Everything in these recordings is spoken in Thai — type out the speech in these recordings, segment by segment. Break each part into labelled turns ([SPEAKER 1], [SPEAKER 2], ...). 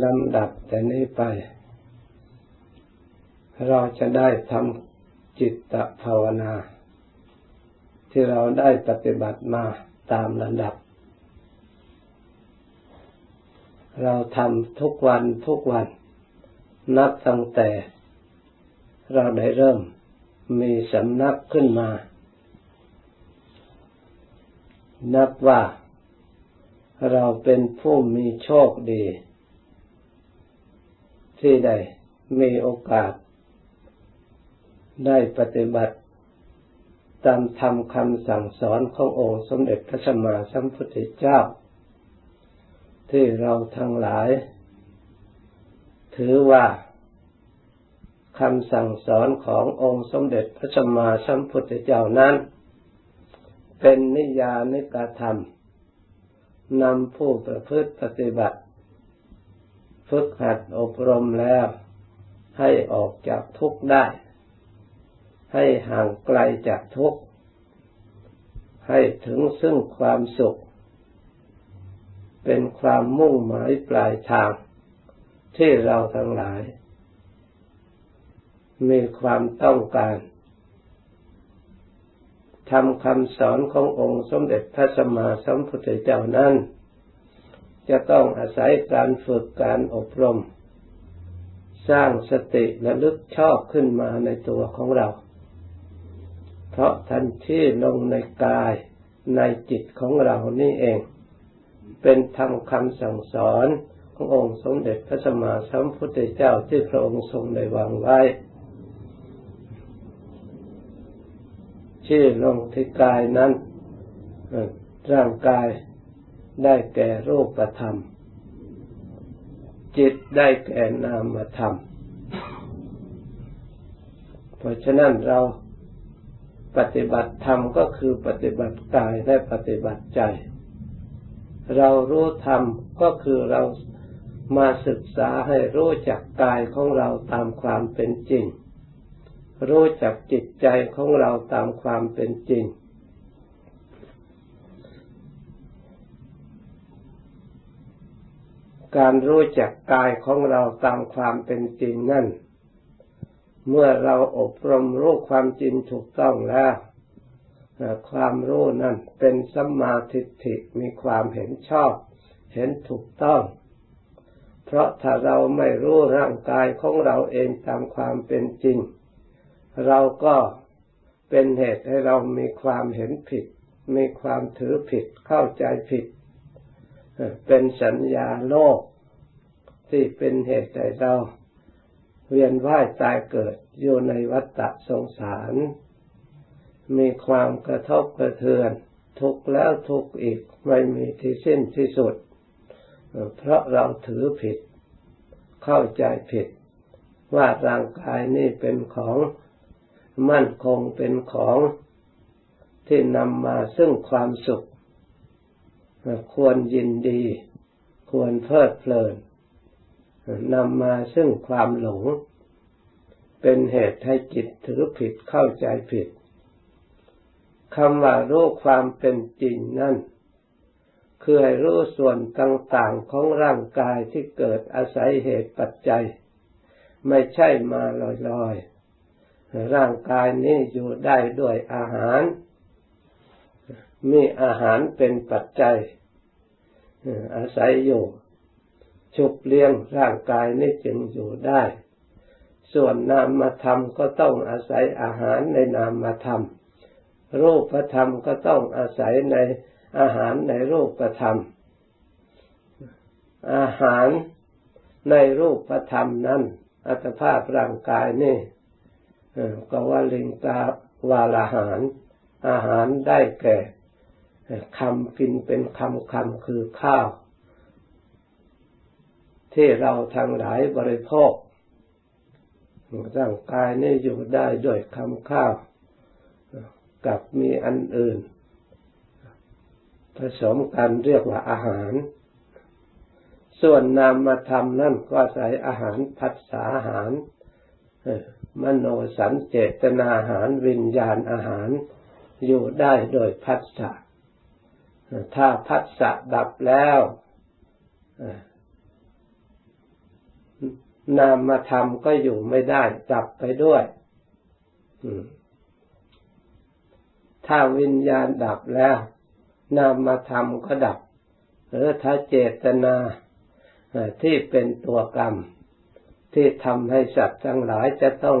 [SPEAKER 1] ลำดับแต่นี้ไป เราจะได้ทำจิตตภาวนา ที่เราได้ปฏิบัติมาตามระดับ เราทำทุกวันทุกวัน นับตั้งแต่ เราได้เริ่มมีสำนักขึ้นมา นับว่าเราเป็นผู้มีโชคดี ที่ได้มีโอกาส ได้ปฏิบัติตามธรรมคำสั่งสอนขององค์สมเด็จพระสัมมาสัมพุทธเจ้า ที่เราทั้งหลาย ถือว่าคำสั่งสอนขององค์สมเด็จพระสัมมาสัมพุทธเจ้านั้น เป็นนิยานิกธรรมนำผู้ประพฤติปฏิบัติ ฝึกหัดอบรมแล้ว ให้ออกจากทุกข์ได้ ให้ห่างไกลจากทุกข์ ให้ถึงซึ่งความสุข เป็นความมุ่งหมายปลายทาง ที่เราทั้งหลาย มีความต้องการทำคำสอนขององค์สมเด็จพระสัมมาสัมพุทธเจ้านั้น จะต้องอาศัยการฝึกการอบรม สร้างสติและลึกชอบขึ้นมาในตัวของเรา เพราะทันที่ลงในกายในจิตของเรานี่เอง เป็นธรรมคำสั่งสอนขององค์สมเด็จพระสัมมาสัมพุทธเจ้าที่พระองค์ทรงได้วางไว้ชื่อลงที่กายนั้นร่างกาย ได้แก่รูปธรรม จิตได้แก่นามธรรม เพราะฉะนั้นเราปฏิบัติธรรมก็คือปฏิบัติกายและปฏิบัติใจ เรารู้ธรรมก็คือเรามาศึกษาให้รู้จักกายของเราตามความเป็นจริง รู้จักจิตใจของเราตามความเป็นจริง การรู้จักกายของเราตามความเป็นจริงนั่น เมื่อเราอบรมรู้ความจริงถูกต้องแล้วความรู้นั่นเป็นสัมมาทิฏฐิมีความเห็นชอบ เห็นถูกต้อง เพราะถ้าเราไม่รู้ร่างกายของเราเองตามความเป็นจริง เราก็เป็นเหตุให้เรามีความเห็นผิด มีความถือผิดเข้าใจผิด เป็นสัญญาโลกที่เป็นเหตุให้เราเวียนว่ายตายเกิดอยู่ในวัฏฏะสงสาร มีความกระทบกระเทือน ทุกแล้วทุกอีกไม่มีที่สิ้นที่สุด เพราะเราถือผิด เข้าใจผิด ว่าร่างกายนี้เป็นของมั่นคงเป็นของที่นำมาซึ่งความสุข ควรยินดี ควรเพลิดเพลินนำมาซึ่งความหลง เป็นเหตุให้จิตถือผิดเข้าใจผิดคำว่ารู้ความเป็นจริงนั่น คือให้รู้ส่วนต่างๆของร่างกายที่เกิดอาศัยเหตุปัจจัย ไม่ใช่มาลอยๆ ร่างกายนี้อยู่ได้ด้วยอาหาร มีอาหารเป็นปัจจัยอาศัยอยู่ ชุบเลี้ยงร่างกายนี้จึงอยู่ได้ ส่วนนามธรรมก็ต้องอาศัยอาหารในนามธรรม รูปธรรมก็ต้องอาศัยในอาหารในรูปธรรม อาหารในรูปธรรมนั้นอัตภาพร่างกายนี่ก็ว่าลิงกาวาลาหาร อาหารได้แก่ คำกินเป็นคำคำคือข้าว ที่เราทั้งหลายบริโภคร่างกายนี่อยู่ได้ด้วยคำข้าวกับมีอันอื่น ผสมกันเรียกว่าอาหาร ส่วนนามธรรมนั่นก็ใส่อาหารพัฒสาอาหารมโนสันเจตนาอาหารวิญญาณอาหาร อยู่ได้โดยพัฒสา ถ้าพัสสะดับแล้วนามธรรมก็อยู่ไม่ได้ดับไปด้วยถ้าวิญญาณดับแล้ว นามธรรมก็ดับ หรือถ้าเจตนาที่เป็นตัวกรรม ที่ทำให้สัตว์ทั้งหลายจะต้อง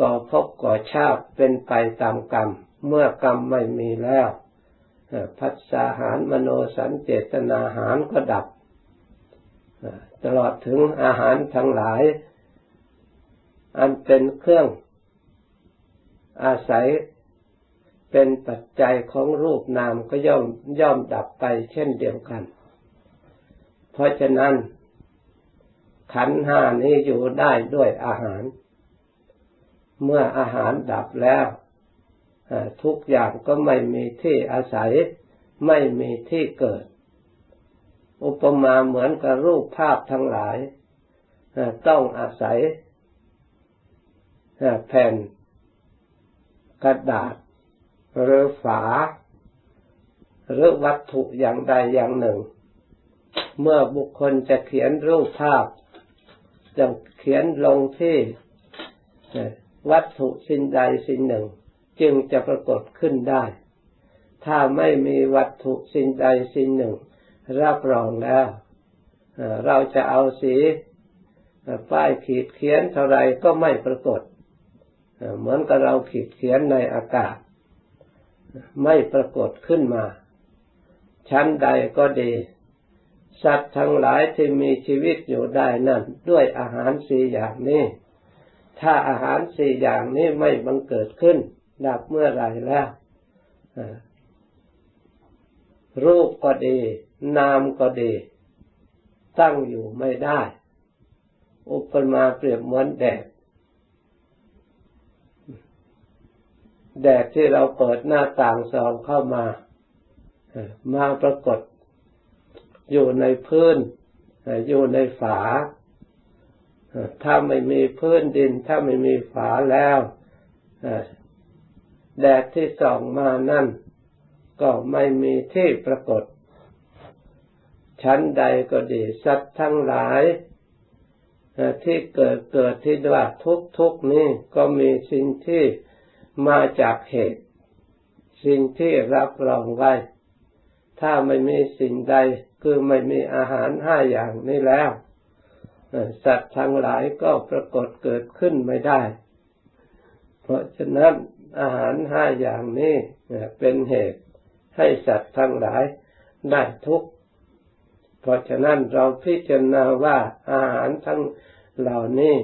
[SPEAKER 1] ก่อพบก่อชาติเป็นไปตามกรรม เมื่อกรรมไม่มีแล้ว พัฒนาหารมโนสันเจตนาหารก็ดับ ตลอดถึงอาหารทั้งหลาย อันเป็นเครื่องอาศัยเป็นปัจจัยของรูปนามก็ย่อมย่อมดับไปเช่นเดียวกัน เพราะฉะนั้น ขันห้านี้อยู่ได้ด้วยอาหาร เมื่ออาหารดับแล้ว ทุกอย่างก็ไม่มีที่อาศัย ไม่มีที่เกิด อุปมาเหมือนกับรูปภาพทั้งหลาย ต้องอาศัยแผ่นกระดาษหรือฝา หรือวัตถุอย่างใดอย่างหนึ่ง เมื่อบุคคลจะเขียนรูปภาพ จะเขียนลงที่วัตถุสิ่งใดสิ่งหนึ่ง จึงจะปรากฏขึ้นได้ ถ้าไม่มีวัตถุสิ่งใดสิ่งหนึ่ง รับรองแล้ว เราจะเอาสีป้ายขีดเขียนเท่าไรก็ไม่ปรากฏ เหมือนกับเราขีดเขียนในอากาศ ไม่ปรากฏขึ้นมา ชั้นใดก็ดี สัตว์ทั้งหลายที่มีชีวิตอยู่ได้นั่นด้วยอาหารสี่อย่างนี้ ถ้าอาหารสี่อย่างนี้ไม่บังเกิดขึ้น ดับเมื่อไรแล้วรูปก็ดี นามก็ดี ตั้งอยู่ไม่ได้ อุปมาเปรียบเหมือนแดด แดดที่เราเปิดหน้าต่างส่องเข้ามา มาปรากฏ อยู่ในพื้น อยู่ในฝา ถ้าไม่มีพื้นดิน ถ้าไม่มีฝาแล้ว แดดที่ส่องมานั่นก็ไม่มีที่ปรากฏ ชั้นใดก็ดีสัตว์ทั้งหลายที่เกิดเกิดที่ว่าทุกทุกนี้ก็มีสิ่งที่มาจากเหตุ สิ่งที่รับรองไว้ ถ้าไม่มีสิ่งใดคือไม่มีอาหารห้าอย่างนี้แล้ว สัตว์ทั้งหลายก็ปรากฏเกิดขึ้นไม่ได้ เพราะฉะนั้น อาหารห้าอย่างนี้เป็นเหตุให้สัตว์ทั้งหลายได้ทุกข์ เพราะฉะนั้นเราพิจารณาว่าอาหารทั้งเหล่านี้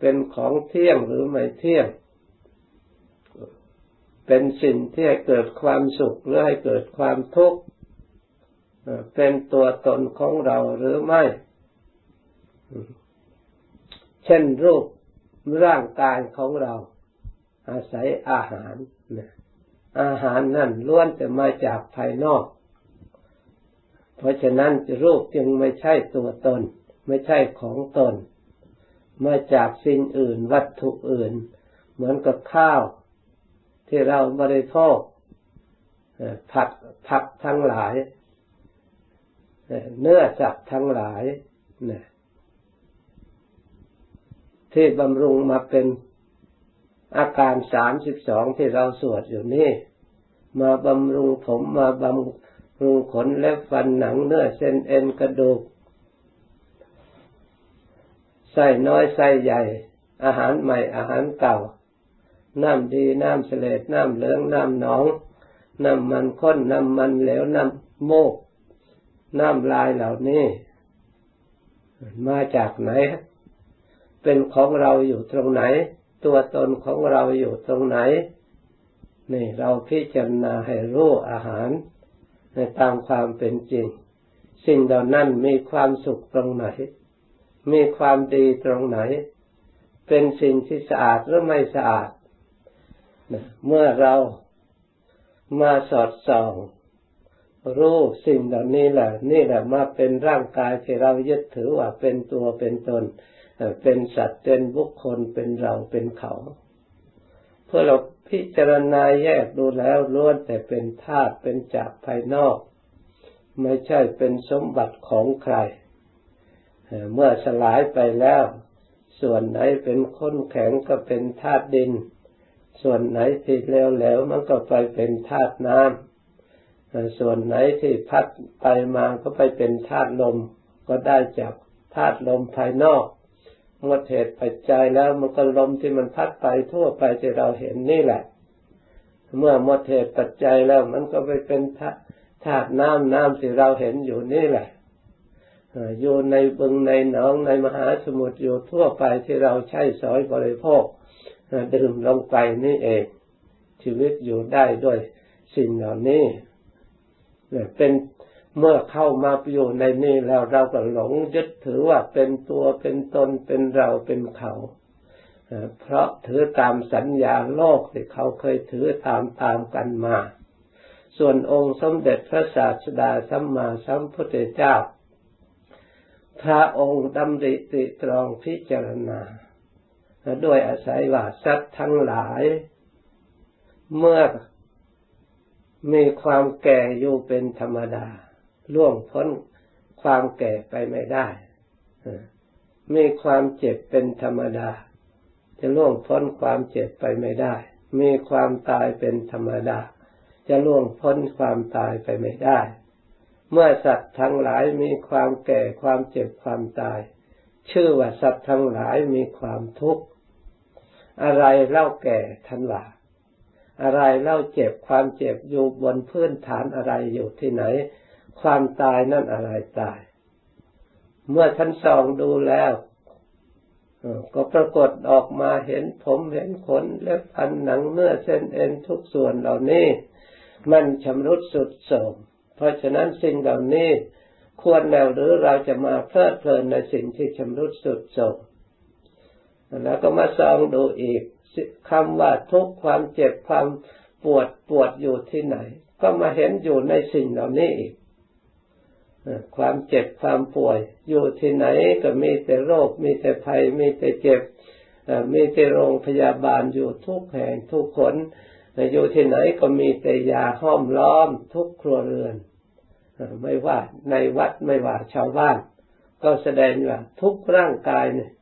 [SPEAKER 1] เป็นของเที่ยงหรือไม่เที่ยง เป็นสิ่งที่ให้เกิดความสุขหรือให้เกิดความทุกข์ เป็นตัวตนของเราหรือไม่ เช่นรูปร่างกายของเรา อาศัยอาหารอาหารนั่นล้วนแต่มาจากภายนอก เพราะฉะนั้นรูปจึงไม่ใช่ตัวตน ไม่ใช่ของตน มาจากสิ่งอื่นวัตถุอื่น เหมือนกับข้าว ที่เราบริโภคผักผักทั้งหลาย เนื้อสัตว์ทั้งหลายที่บำรุงมาเป็น อาการสามสิบสองที่เราสวดอยู่นี่ มาบำรุงผมมาบำรุงขนเล็บฟันหนังเนื้อเส้นเอ็นกระดูกไส้น้อยไส้ใหญ่ อาหารใหม่อาหารเก่า น้ำดีน้ำเสลดน้ำเหลืองน้ำหนอง น้ำมันข้นน้ำมันเหลวน้ำโมก น้ำลายเหล่านี้ มาจากไหน เป็นของเราอยู่ตรงไหน ตัวตนของเราอยู่ตรงไหน นี่เราพิจารณาให้รู้อาหาร ในตามความเป็นจริง สิ่งเหล่านั้นมีความสุขตรงไหน มีความดีตรงไหน เป็นสิ่งที่สะอาดหรือไม่สะอาด เมื่อเรามาสอดส่องรู้สิ่งเหล่านี้แหละนี่แหละมาเป็นร่างกายที่เรายึดถือว่าเป็นตัวเป็นตน เป็นสัตว์เป็นบุคคลเป็นเราเป็นเขา เพื่อเราพิจารณาแยกดูแล้วล้วนแต่เป็นธาตุเป็นจากภายนอก ไม่ใช่เป็นสมบัติของใคร เมื่อสลายไปแล้ว ส่วนไหนเป็นข้นแข็งก็เป็นธาตุดิน ส่วนไหนที่เหลวๆมันก็ไปเป็นธาตุน้ำส่วนไหนที่พัดไปมาก็ไปเป็นธาตุลมก็ได้จากธาตุลมภายนอก หมดเหตุปัจจัยแล้วมันก็ลมที่มันพัดไปทั่วไปที่เราเห็นนี่แหละ เมื่อหมดเหตุปัจจัยแล้วมันก็ไปเป็นธาตุน้ำน้ำที่เราเห็นอยู่นี่แหละอยู่ในบึงในหนองในมหาสมุทรอยู่ทั่วไปที่เราใช้สอยบริโภคดื่มลงไปนี่เอง ชีวิตอยู่ได้ด้วยสิ่งเหล่านี้เป็น เมื่อเข้ามาอยู่ในนี่แล้วเราก็หลงยึดถือว่าเป็นตัวเป็นตนเป็นเราเป็นเขา เพราะถือตามสัญญาโลกที่เขาเคยถือตามตามกันมา ส่วนองค์สมเด็จพระศาสดาสัมมาสัมพุทธเจ้า พระองค์ดำริติตรองพิจารณาด้วยอาศัยว่าสัตว์ทั้งหลาย เมื่อมีความแก่อยู่เป็นธรรมดา ล่วงพ้นความแก่ไปไม่ได้มีความเจ็บเป็นธรรมดา จะล่วงพ้นความเจ็บไปไม่ได้ มีความตายเป็นธรรมดา จะล่วงพ้นความตายไปไม่ได้ เมื่อสัตว์ทั้งหลายมีความแก่ความเจ็บความตาย ชื่อว่าสัตว์ทั้งหลายมีความทุกข์อะไรเล่าแก่ทันว่าอะไรเล่าเจ็บความเจ็บอยู่บนพื้นฐานอะไรอยู่ที่ไหน ความตายนั่นอะไรตาย เมื่อท่านส่องดูแล้วก็ปรากฏออกมาเห็นผมเห็นขนและฟันหนังเนื้อเส้นเอ็นทุกส่วนเหล่านี้ มันชำรุดสุดโทรมเพราะฉะนั้นสิ่งเหล่านี้ควรแล้วหรือเราจะมาเพลิดเพลินในสิ่งที่ชำรุดสุดโทรมแล้วก็มาส่องดูอีกคำว่าทุกความเจ็บความปวดปวดอยู่ที่ไหน ก็มาเห็นอยู่ในสิ่งเหล่านี้อีก ความเจ็บความป่วย อยู่ที่ไหนก็มีแต่โรค มีแต่ภัย มีแต่เจ็บมีแต่โรงพยาบาลอยู่ทุกแห่งทุกคนอยู่ที่ไหนก็มีแต่ยาห้อมล้อมทุกครัวเรือน ไม่ว่าในวัดไม่ว่าชาวบ้าน ก็แสดงว่าทุกร่างกายเนี่ย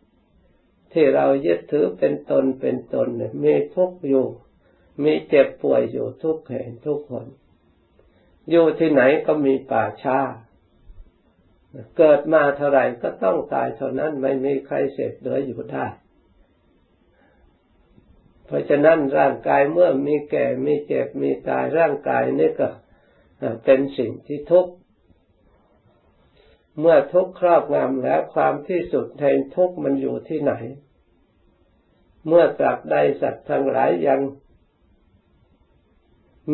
[SPEAKER 1] ที่เรายึดถือเป็นตนเป็นตนเนี่ยมีทุกอยู่ มีเจ็บป่วยอยู่ทุกแห่งทุกคน อยู่ที่ไหนก็มีป่าช้า เกิดมาเท่าไหร่ก็ต้องตายเท่านั้นไม่มีใครเสพเหลืออยู่ได้ เพราะฉะนั้นร่างกายเมื่อมีแก่มีเจ็บมีตายร่างกายนี่ก็เป็นสิ่งที่ทุกข์เมื่อทุกข์ครอบงำแล้วความที่สุดแห่งทุกข์มันอยู่ที่ไหน เมื่อตราบใดสัตว์ทั้งหลายยัง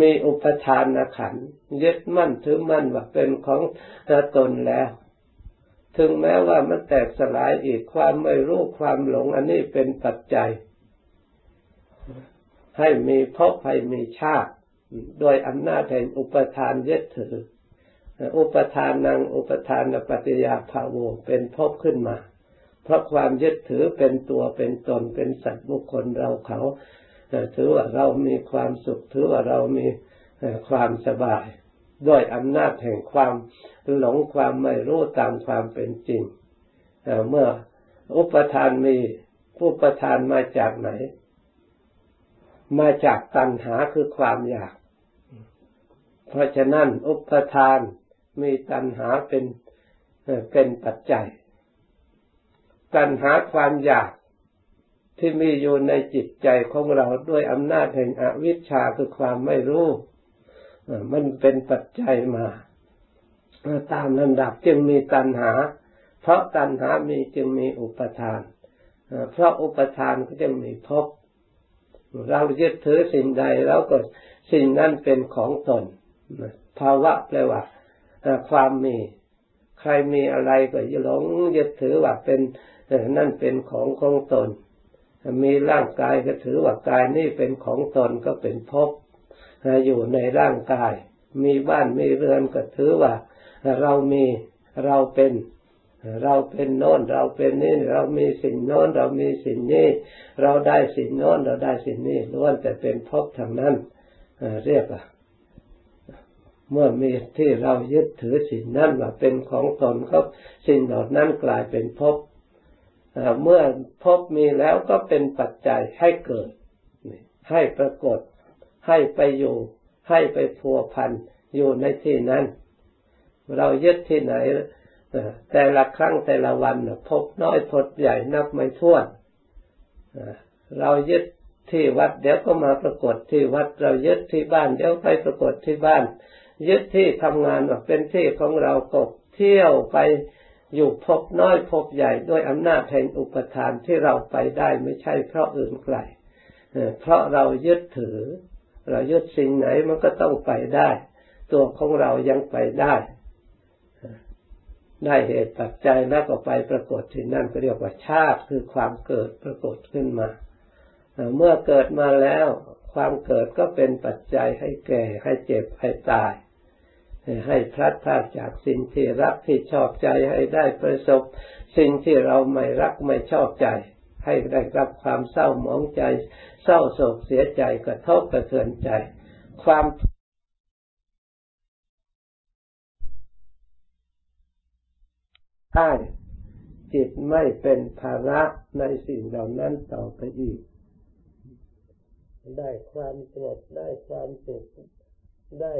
[SPEAKER 1] มีอุปทานขันยึดมั่นถือมั่นว่าเป็นของตนแล้ว ถึงแม้ว่ามันแตกสลายอีกความไม่รู้ความหลง อันนี้เป็นปัจจัย ให้มีภพให้มีชาติโดยอำนาจแห่งอุปทานยึดถือ อุปทานนังอุปทานปฏิยาภาโวเป็นภพขึ้นมา เพราะความยึดถือเป็นตัวเป็นตนเป็นสัตว์บุคคลเราเขาถือว่าเรามีความสุขถือว่าเรามีความสบาย ด้วยอำนาจแห่งความหลงความไม่รู้ตามความเป็นจริง เมื่ออุปทานมีผู้ประทานมาจากไหน มาจากตัณหาคือความอยาก เพราะฉะนั้นอุปทานมีตัณหาเป็นเป็นปัจจัย ตัณหาความอยากที่มีอยู่ในจิตใจของเราด้วยอำนาจแห่งอวิชชาคือความไม่รู้ มันเป็นปัจจัยมาตามลำดับจึงมีตัณหา เพราะตัณหามีจึงมีอุปทาน เพราะอุปทานก็จึงมีภพเรายึดถือสิ่งใดแล้วก็สิ่งนั้นเป็นของตนภาวะแปลว่าความมี ใครมีอะไรก็หลงยึดถือว่าเป็นนั่นเป็นของของตน มีร่างกายก็ถือว่ากายนี่เป็นของตนก็เป็นภพ อยู่ในร่างกาย มีบ้านมีเรือนก็ถือว่า เรามีเราเป็นเราเป็นโน้นเราเป็นนี่เรามีสิ่งโน้นเรามีสิ่งนี้ เราได้สิ่งโน้นเราได้สิ่งนี้ล้วนแต่เป็นภพทางนั้นเรียกว่าเมื่อมีที่เรายึดถือสิ่งนั้นว่าเป็นของตนก็สิ่งเหล่านั้นกลายเป็นภพเมื่อภพมีแล้วก็เป็นปัจจัยให้เกิด ให้ปรากฏ ให้ไปอยู่ ให้ไปพัวพันอยู่ในที่นั้น เรายึดที่ไหนแต่ละครั้งแต่ละวันพบน้อยพบใหญ่นับไม่ถ้วนเรายึดที่วัดเดี๋ยวก็มาปรากฏที่วัดเรายึดที่บ้านเดี๋ยวไปปรากฏที่บ้าน ยึดที่ทำงานว่าเป็นที่ของเรากเที่ยวไปอยู่พบน้อยพบใหญ่ด้วยอำนาจแห่งอุปทานที่เราไปได้ไม่ใช่เพราะอื่นไกลเพราะเรายึดถือ เรายึดสิ่งไหนมันก็ต้องไปได้ ตัวของเรายังไปได้ ได้เหตุปัจจัยแล้วก็ไปปรากฏที่นั่นก็เรียกว่าชาติคือความเกิดปรากฏขึ้นมา เมื่อเกิดมาแล้ว ความเกิดก็เป็นปัจจัยให้แก่ ให้เจ็บให้ตาย ให้พลัดพรากจากสิ่งที่รักที่ชอบใจให้ได้ประสบ สิ่งที่เราไม่รักไม่ชอบใจ ให้ได้รับความเศร้าหมองใจ เศร้าโศกเสียใจกระทบกระเทือนใจ ความได้จิตไม่เป็นภาระในสิ่งเหล่านั้นต่อไปอีก ได้ความสงบได้ความสุขได้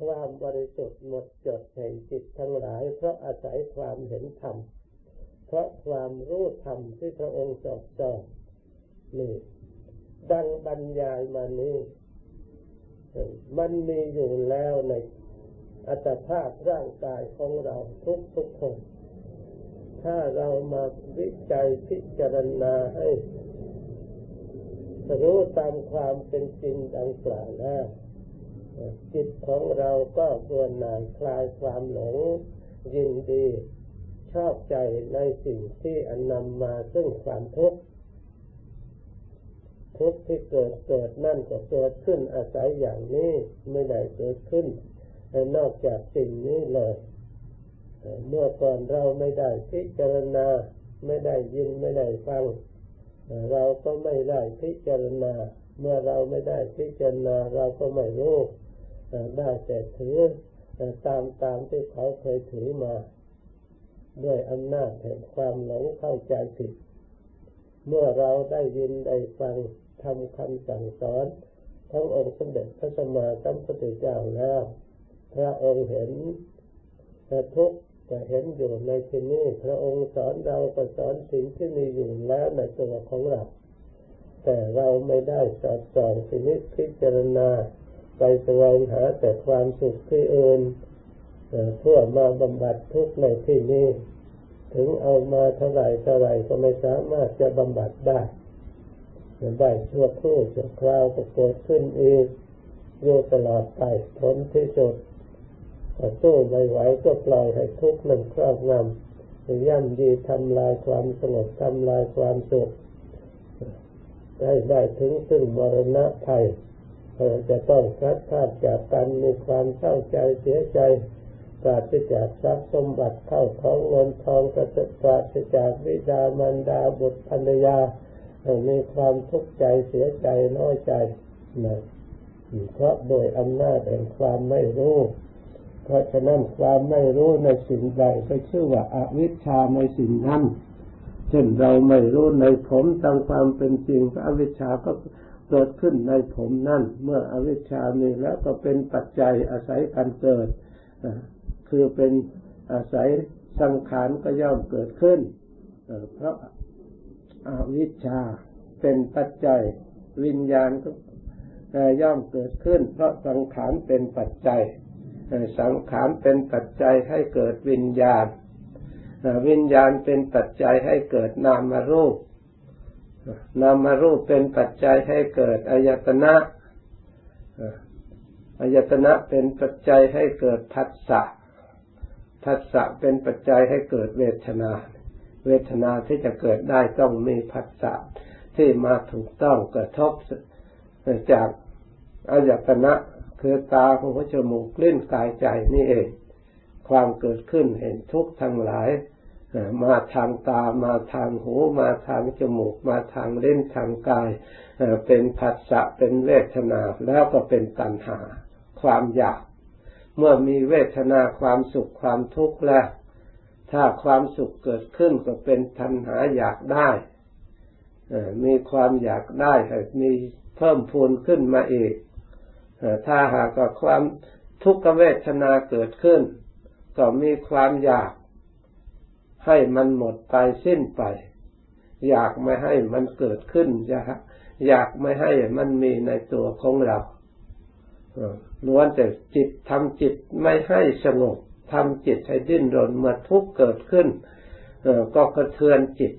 [SPEAKER 1] ความบริสุทธิ์หมดจดแห่งจิตทั้งหลายเพราะอาศัยความเห็นธรรม เพราะความรู้ธรรมที่พระองค์สอบสอนนี่ดังบรรยายมานี้มันมีอยู่แล้วในอัตภาพร่างกายของเราทุกทุกคน ถ้าเรามาวิจัยพิจารณาให้รู้ตามความเป็นจริงดังกล่าวแล้วจิตของเราก็ควรนายคลายความหลงยินดี ชอบใจในสิ่งที่อนนำมาซึ่งความทุกข์ทุกข์ที่เกิดเกิดนั่นก็เกิดขึ้นอาศัยอย่างนี้ไม่ได้เกิดขึ้นนอกจากสิ่งนี้เลยเมื่อก่อนเราไม่ได้พิจารณาไม่ได้ยินไม่ได้ฟัง เราก็ไม่ได้พิจารณา เมื่อเราไม่ได้พิจารณาเราก็ไม่รู้ได้แต่ถือตามตามที่เขาเคยถือมา ด้วยอำนาจแห่งความหลงเข้าใจผิด เมื่อเราได้ยินได้ฟังทำคำสั่งสอนทั้งองค์สมเด็จพระสัมมาสัมพุทธเจ้าแล้ว พระองค์เห็นแต่ทุกข์ก็เห็นอยู่ในที่นี้พระองค์สอนเราก็สอนสิ่งที่มีอยู่แล้วในตัวของเรา แต่เราไม่ได้สอดส่องสิ่งนิพิจารณา ไปแสวงหาแต่ความสุขที่อื่น เพื่อมาบำบัดทุกข์ในที่นี้ ถึงเอามาเท่าไรเท่าไรก็ไม่สามารถจะบำบัดได้ได้ชั่วครู่ชั่วคราวก็เกิดขึ้นอีกอยู่ตลอดไปผลที่สุดสู้ไม่ไหวก็ปล่อยให้ทุกข์มันครอบงำย่ำดีทำลายความสงบทำลายความสุขได้ได้ถึงซึ่งมรณะภัยจะต้องคัดคาดจากกันมีความเศร้าใจเสียใจ ปราศจากทรัพย์สมบัติเข้าท้องเงินทองกระจิดปราศจากวิดามันดาบุตรภรรยามีความทุกข์ใจเสียใจน้อยใจนะเพราะโดยอำนาจแห่งความไม่รู้ เพราะฉะนั้นความไม่รู้ในสิ่งใดก็ชื่อว่าอาวิชชาในสิ่งนั้น เช่นเราไม่รู้ในผมตามความเป็นจริงอวิชชาก็เกิดขึ้นในผมนั่น เมื่ออวิชชามีแล้วก็เป็นปัจจัยอาศัยการเกิด คือเป็นอาศัยสังขารก็ย่อมเกิดขึ้นเพราะอาวิชชาเป็นปัจจัยวิญญาณก็ย่อมเกิดขึ้น เพราะสังขารเป็นปัจจัย สังขารเป็นปัจจัยให้เกิดวิญญาณ วิญญาณเป็นปัจจัยให้เกิดนามรูป นามรูปเป็นปัจจัยให้เกิดอายตนะอายตนะเป็นปัจจัยให้เกิดผัสสะ ผัสสะเป็นปัจจัยให้เกิดเวทนา เวทนาที่จะเกิดได้ต้องมีผัสสะที่มาถูกต้องกระทบจากอายตนะคือตาหูจมูกลิ้นกายใจนี่เอง ความเกิดขึ้นเห็นทุกข์ทั้งหลาย มาทางตามาทางหู มาทางจมูก มาทางเล่นทางกาย เป็นผัสสะเป็นเวทนาแล้วก็เป็นตัณหา ความอยาก เมื่อมีเวทนาความสุขความทุกข์แล้วถ้าความสุขเกิดขึ้นก็เป็นทันหาอยากได้มีความอยากได้มีเพิ่มพูนขึ้นมาอีกถ้าหากว่าความทุกขเวทนาเกิดขึ้น ก็มีความอยาก ให้มันหมดไปสิ้นไป อยากไม่ให้มันเกิดขึ้นอยากอยากไม่ให้มันมีในตัวของเรา ล้วนแต่จิตทำจิตไม่ให้สงบทำจิตให้ดิ้นรนเมื่อทุกข์เกิดขึ้นก็กระเทือนจิต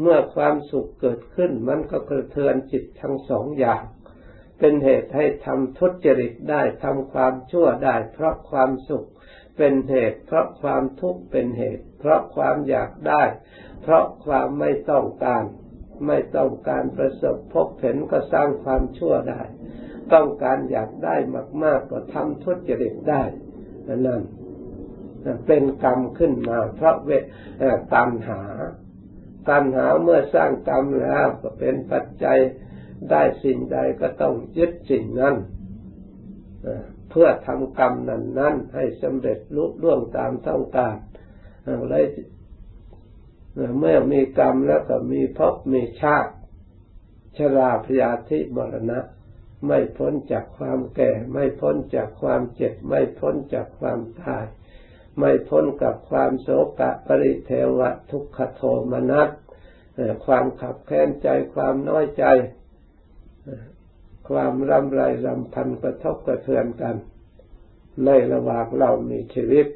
[SPEAKER 1] เมื่อความสุขเกิดขึ้น มันก็กระเทือนจิตทั้งสองอย่าง เป็นเหตุให้ทำทุจริตได้ทำความชั่วได้ เพราะความสุขเป็นเหตุ เพราะความทุกข์เป็นเหตุ เพราะความอยากได้ เพราะความไม่ต้องการ ไม่ต้องการประสบพบเห็นก็สร้างความชั่วได้ ต้องการอยากได้มาก ๆ ก็ทำทุจริตได้นั่นเป็นกรรมขึ้นมา เพราะเวทตัณหา ตัณหาเมื่อสร้างกรรมแล้ว ก็เป็นปัจจัยได้สิ่งใดก็ต้องยึดสิ่งนั้นเพื่อทำกรรมนั้นนั้นให้สำเร็จลุล่วงตามต้องการเลย เมื่อมีกรรมแล้วก็มีภพมีชาติ ชราพยาธิมรณะ ไม่พ้นจากความแก่ ไม่พ้นจากความเจ็บ ไม่พ้นจากความตาย ไม่พ้นกับความโศกะปริเทวะทุกขโทมนัสความขับแค้นใจความน้อยใจ ความรำไรรำพันกระทบกระเทือนกัน ในระหว่างเรามีชีวิต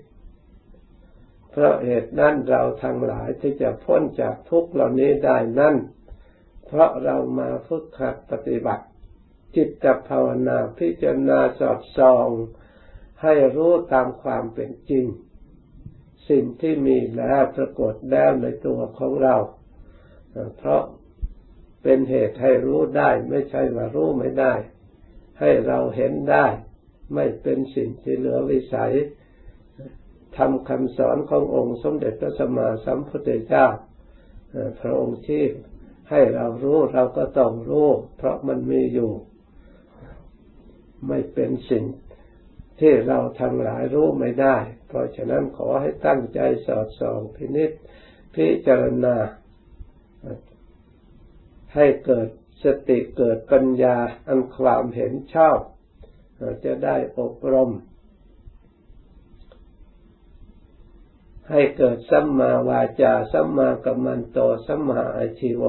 [SPEAKER 1] เพราะเหตุนั้นเราทั้งหลายที่จะพ้นจากทุกข์เหล่านี้ได้นั่น เพราะเรามาฝึกหัดปฏิบัติ จิตภาวนาพิจารณาสอดส่อง ให้รู้ตามความเป็นจริง สิ่งที่มีแล้วปรากฏแล้วในตัวของเรา เพราะเป็นเหตุให้รู้ได้ ไม่ใช่ว่ารู้ไม่ได้ ให้เราเห็นได้ ไม่เป็นสิ่งที่เหลือวิสัย ทำคำสอนขององค์สมเด็จพระสัมมาสัมพุทธเจ้าพระองค์ที่ให้เรารู้เราก็ต้องรู้ เพราะมันมีอยู่ ไม่เป็นสิ่งที่เราทั้งหลายรู้ไม่ได้ เพราะฉะนั้นขอให้ตั้งใจสอดส่องพินิษพิจารณา ให้เกิดสติเกิดปัญญาอันความเห็นชอบจะได้อบรม ให้เกิดสัมมาวาจา สัมมากัมมันโต สัมมาอาชิโว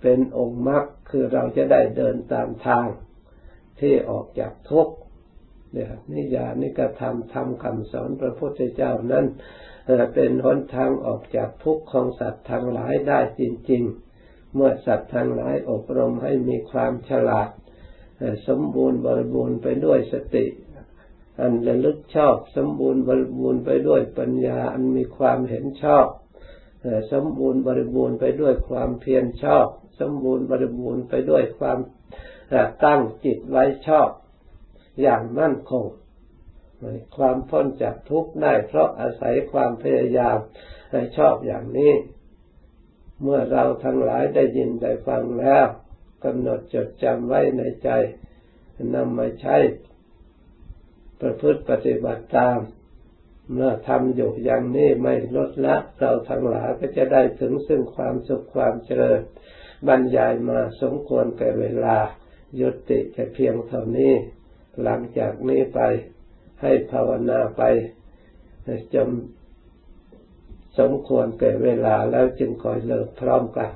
[SPEAKER 1] เป็นองค์มรรคคือเราจะได้เดินตามทางที่ออกจากทุกข์เนี่ยนิยานิกระทำทำคำสอนพระพุทธเจ้านั้นเป็นหนทางออกจากทุกข์ของสัตว์ทั้งหลายได้จริง ๆ เมื่อสัตว์ทั้งหลายอบรมให้มีความฉลาด สมบูรณ์บริบูรณ์ไปด้วยสติ อันระลึกชอบสมบูรณ์บริบูรณ์ไปด้วยปัญญาอันมีความเห็นชอบสมบูรณ์บริบูรณ์ไปด้วยความเพียรชอบ สมบูรณ์บริบูรณ์ไปด้วยความตั้งจิตไว้ชอบ อย่างมั่นคง ความพ้นจากทุกข์ได้เพราะอาศัยความพยายามชอบอย่างนี้ เมื่อเราทั้งหลายได้ยินได้ฟังแล้วกำหนดจดจำไว้ในใจนำมาใช้ ประพฤติปฏิบัติตาม เมื่อทำอยู่อย่างนี้ไม่ลดละ เราทั้งหลายก็จะได้ถึงซึ่งความสุขความเจริญ บรรยายมาสมควรแก่เวลา ยุติแต่เพียงเท่านี้ หลังจากนี้ไปให้ภาวนาไปจำสมควรแก่เวลาแล้วจึงคอยเลิกพร้อมกัน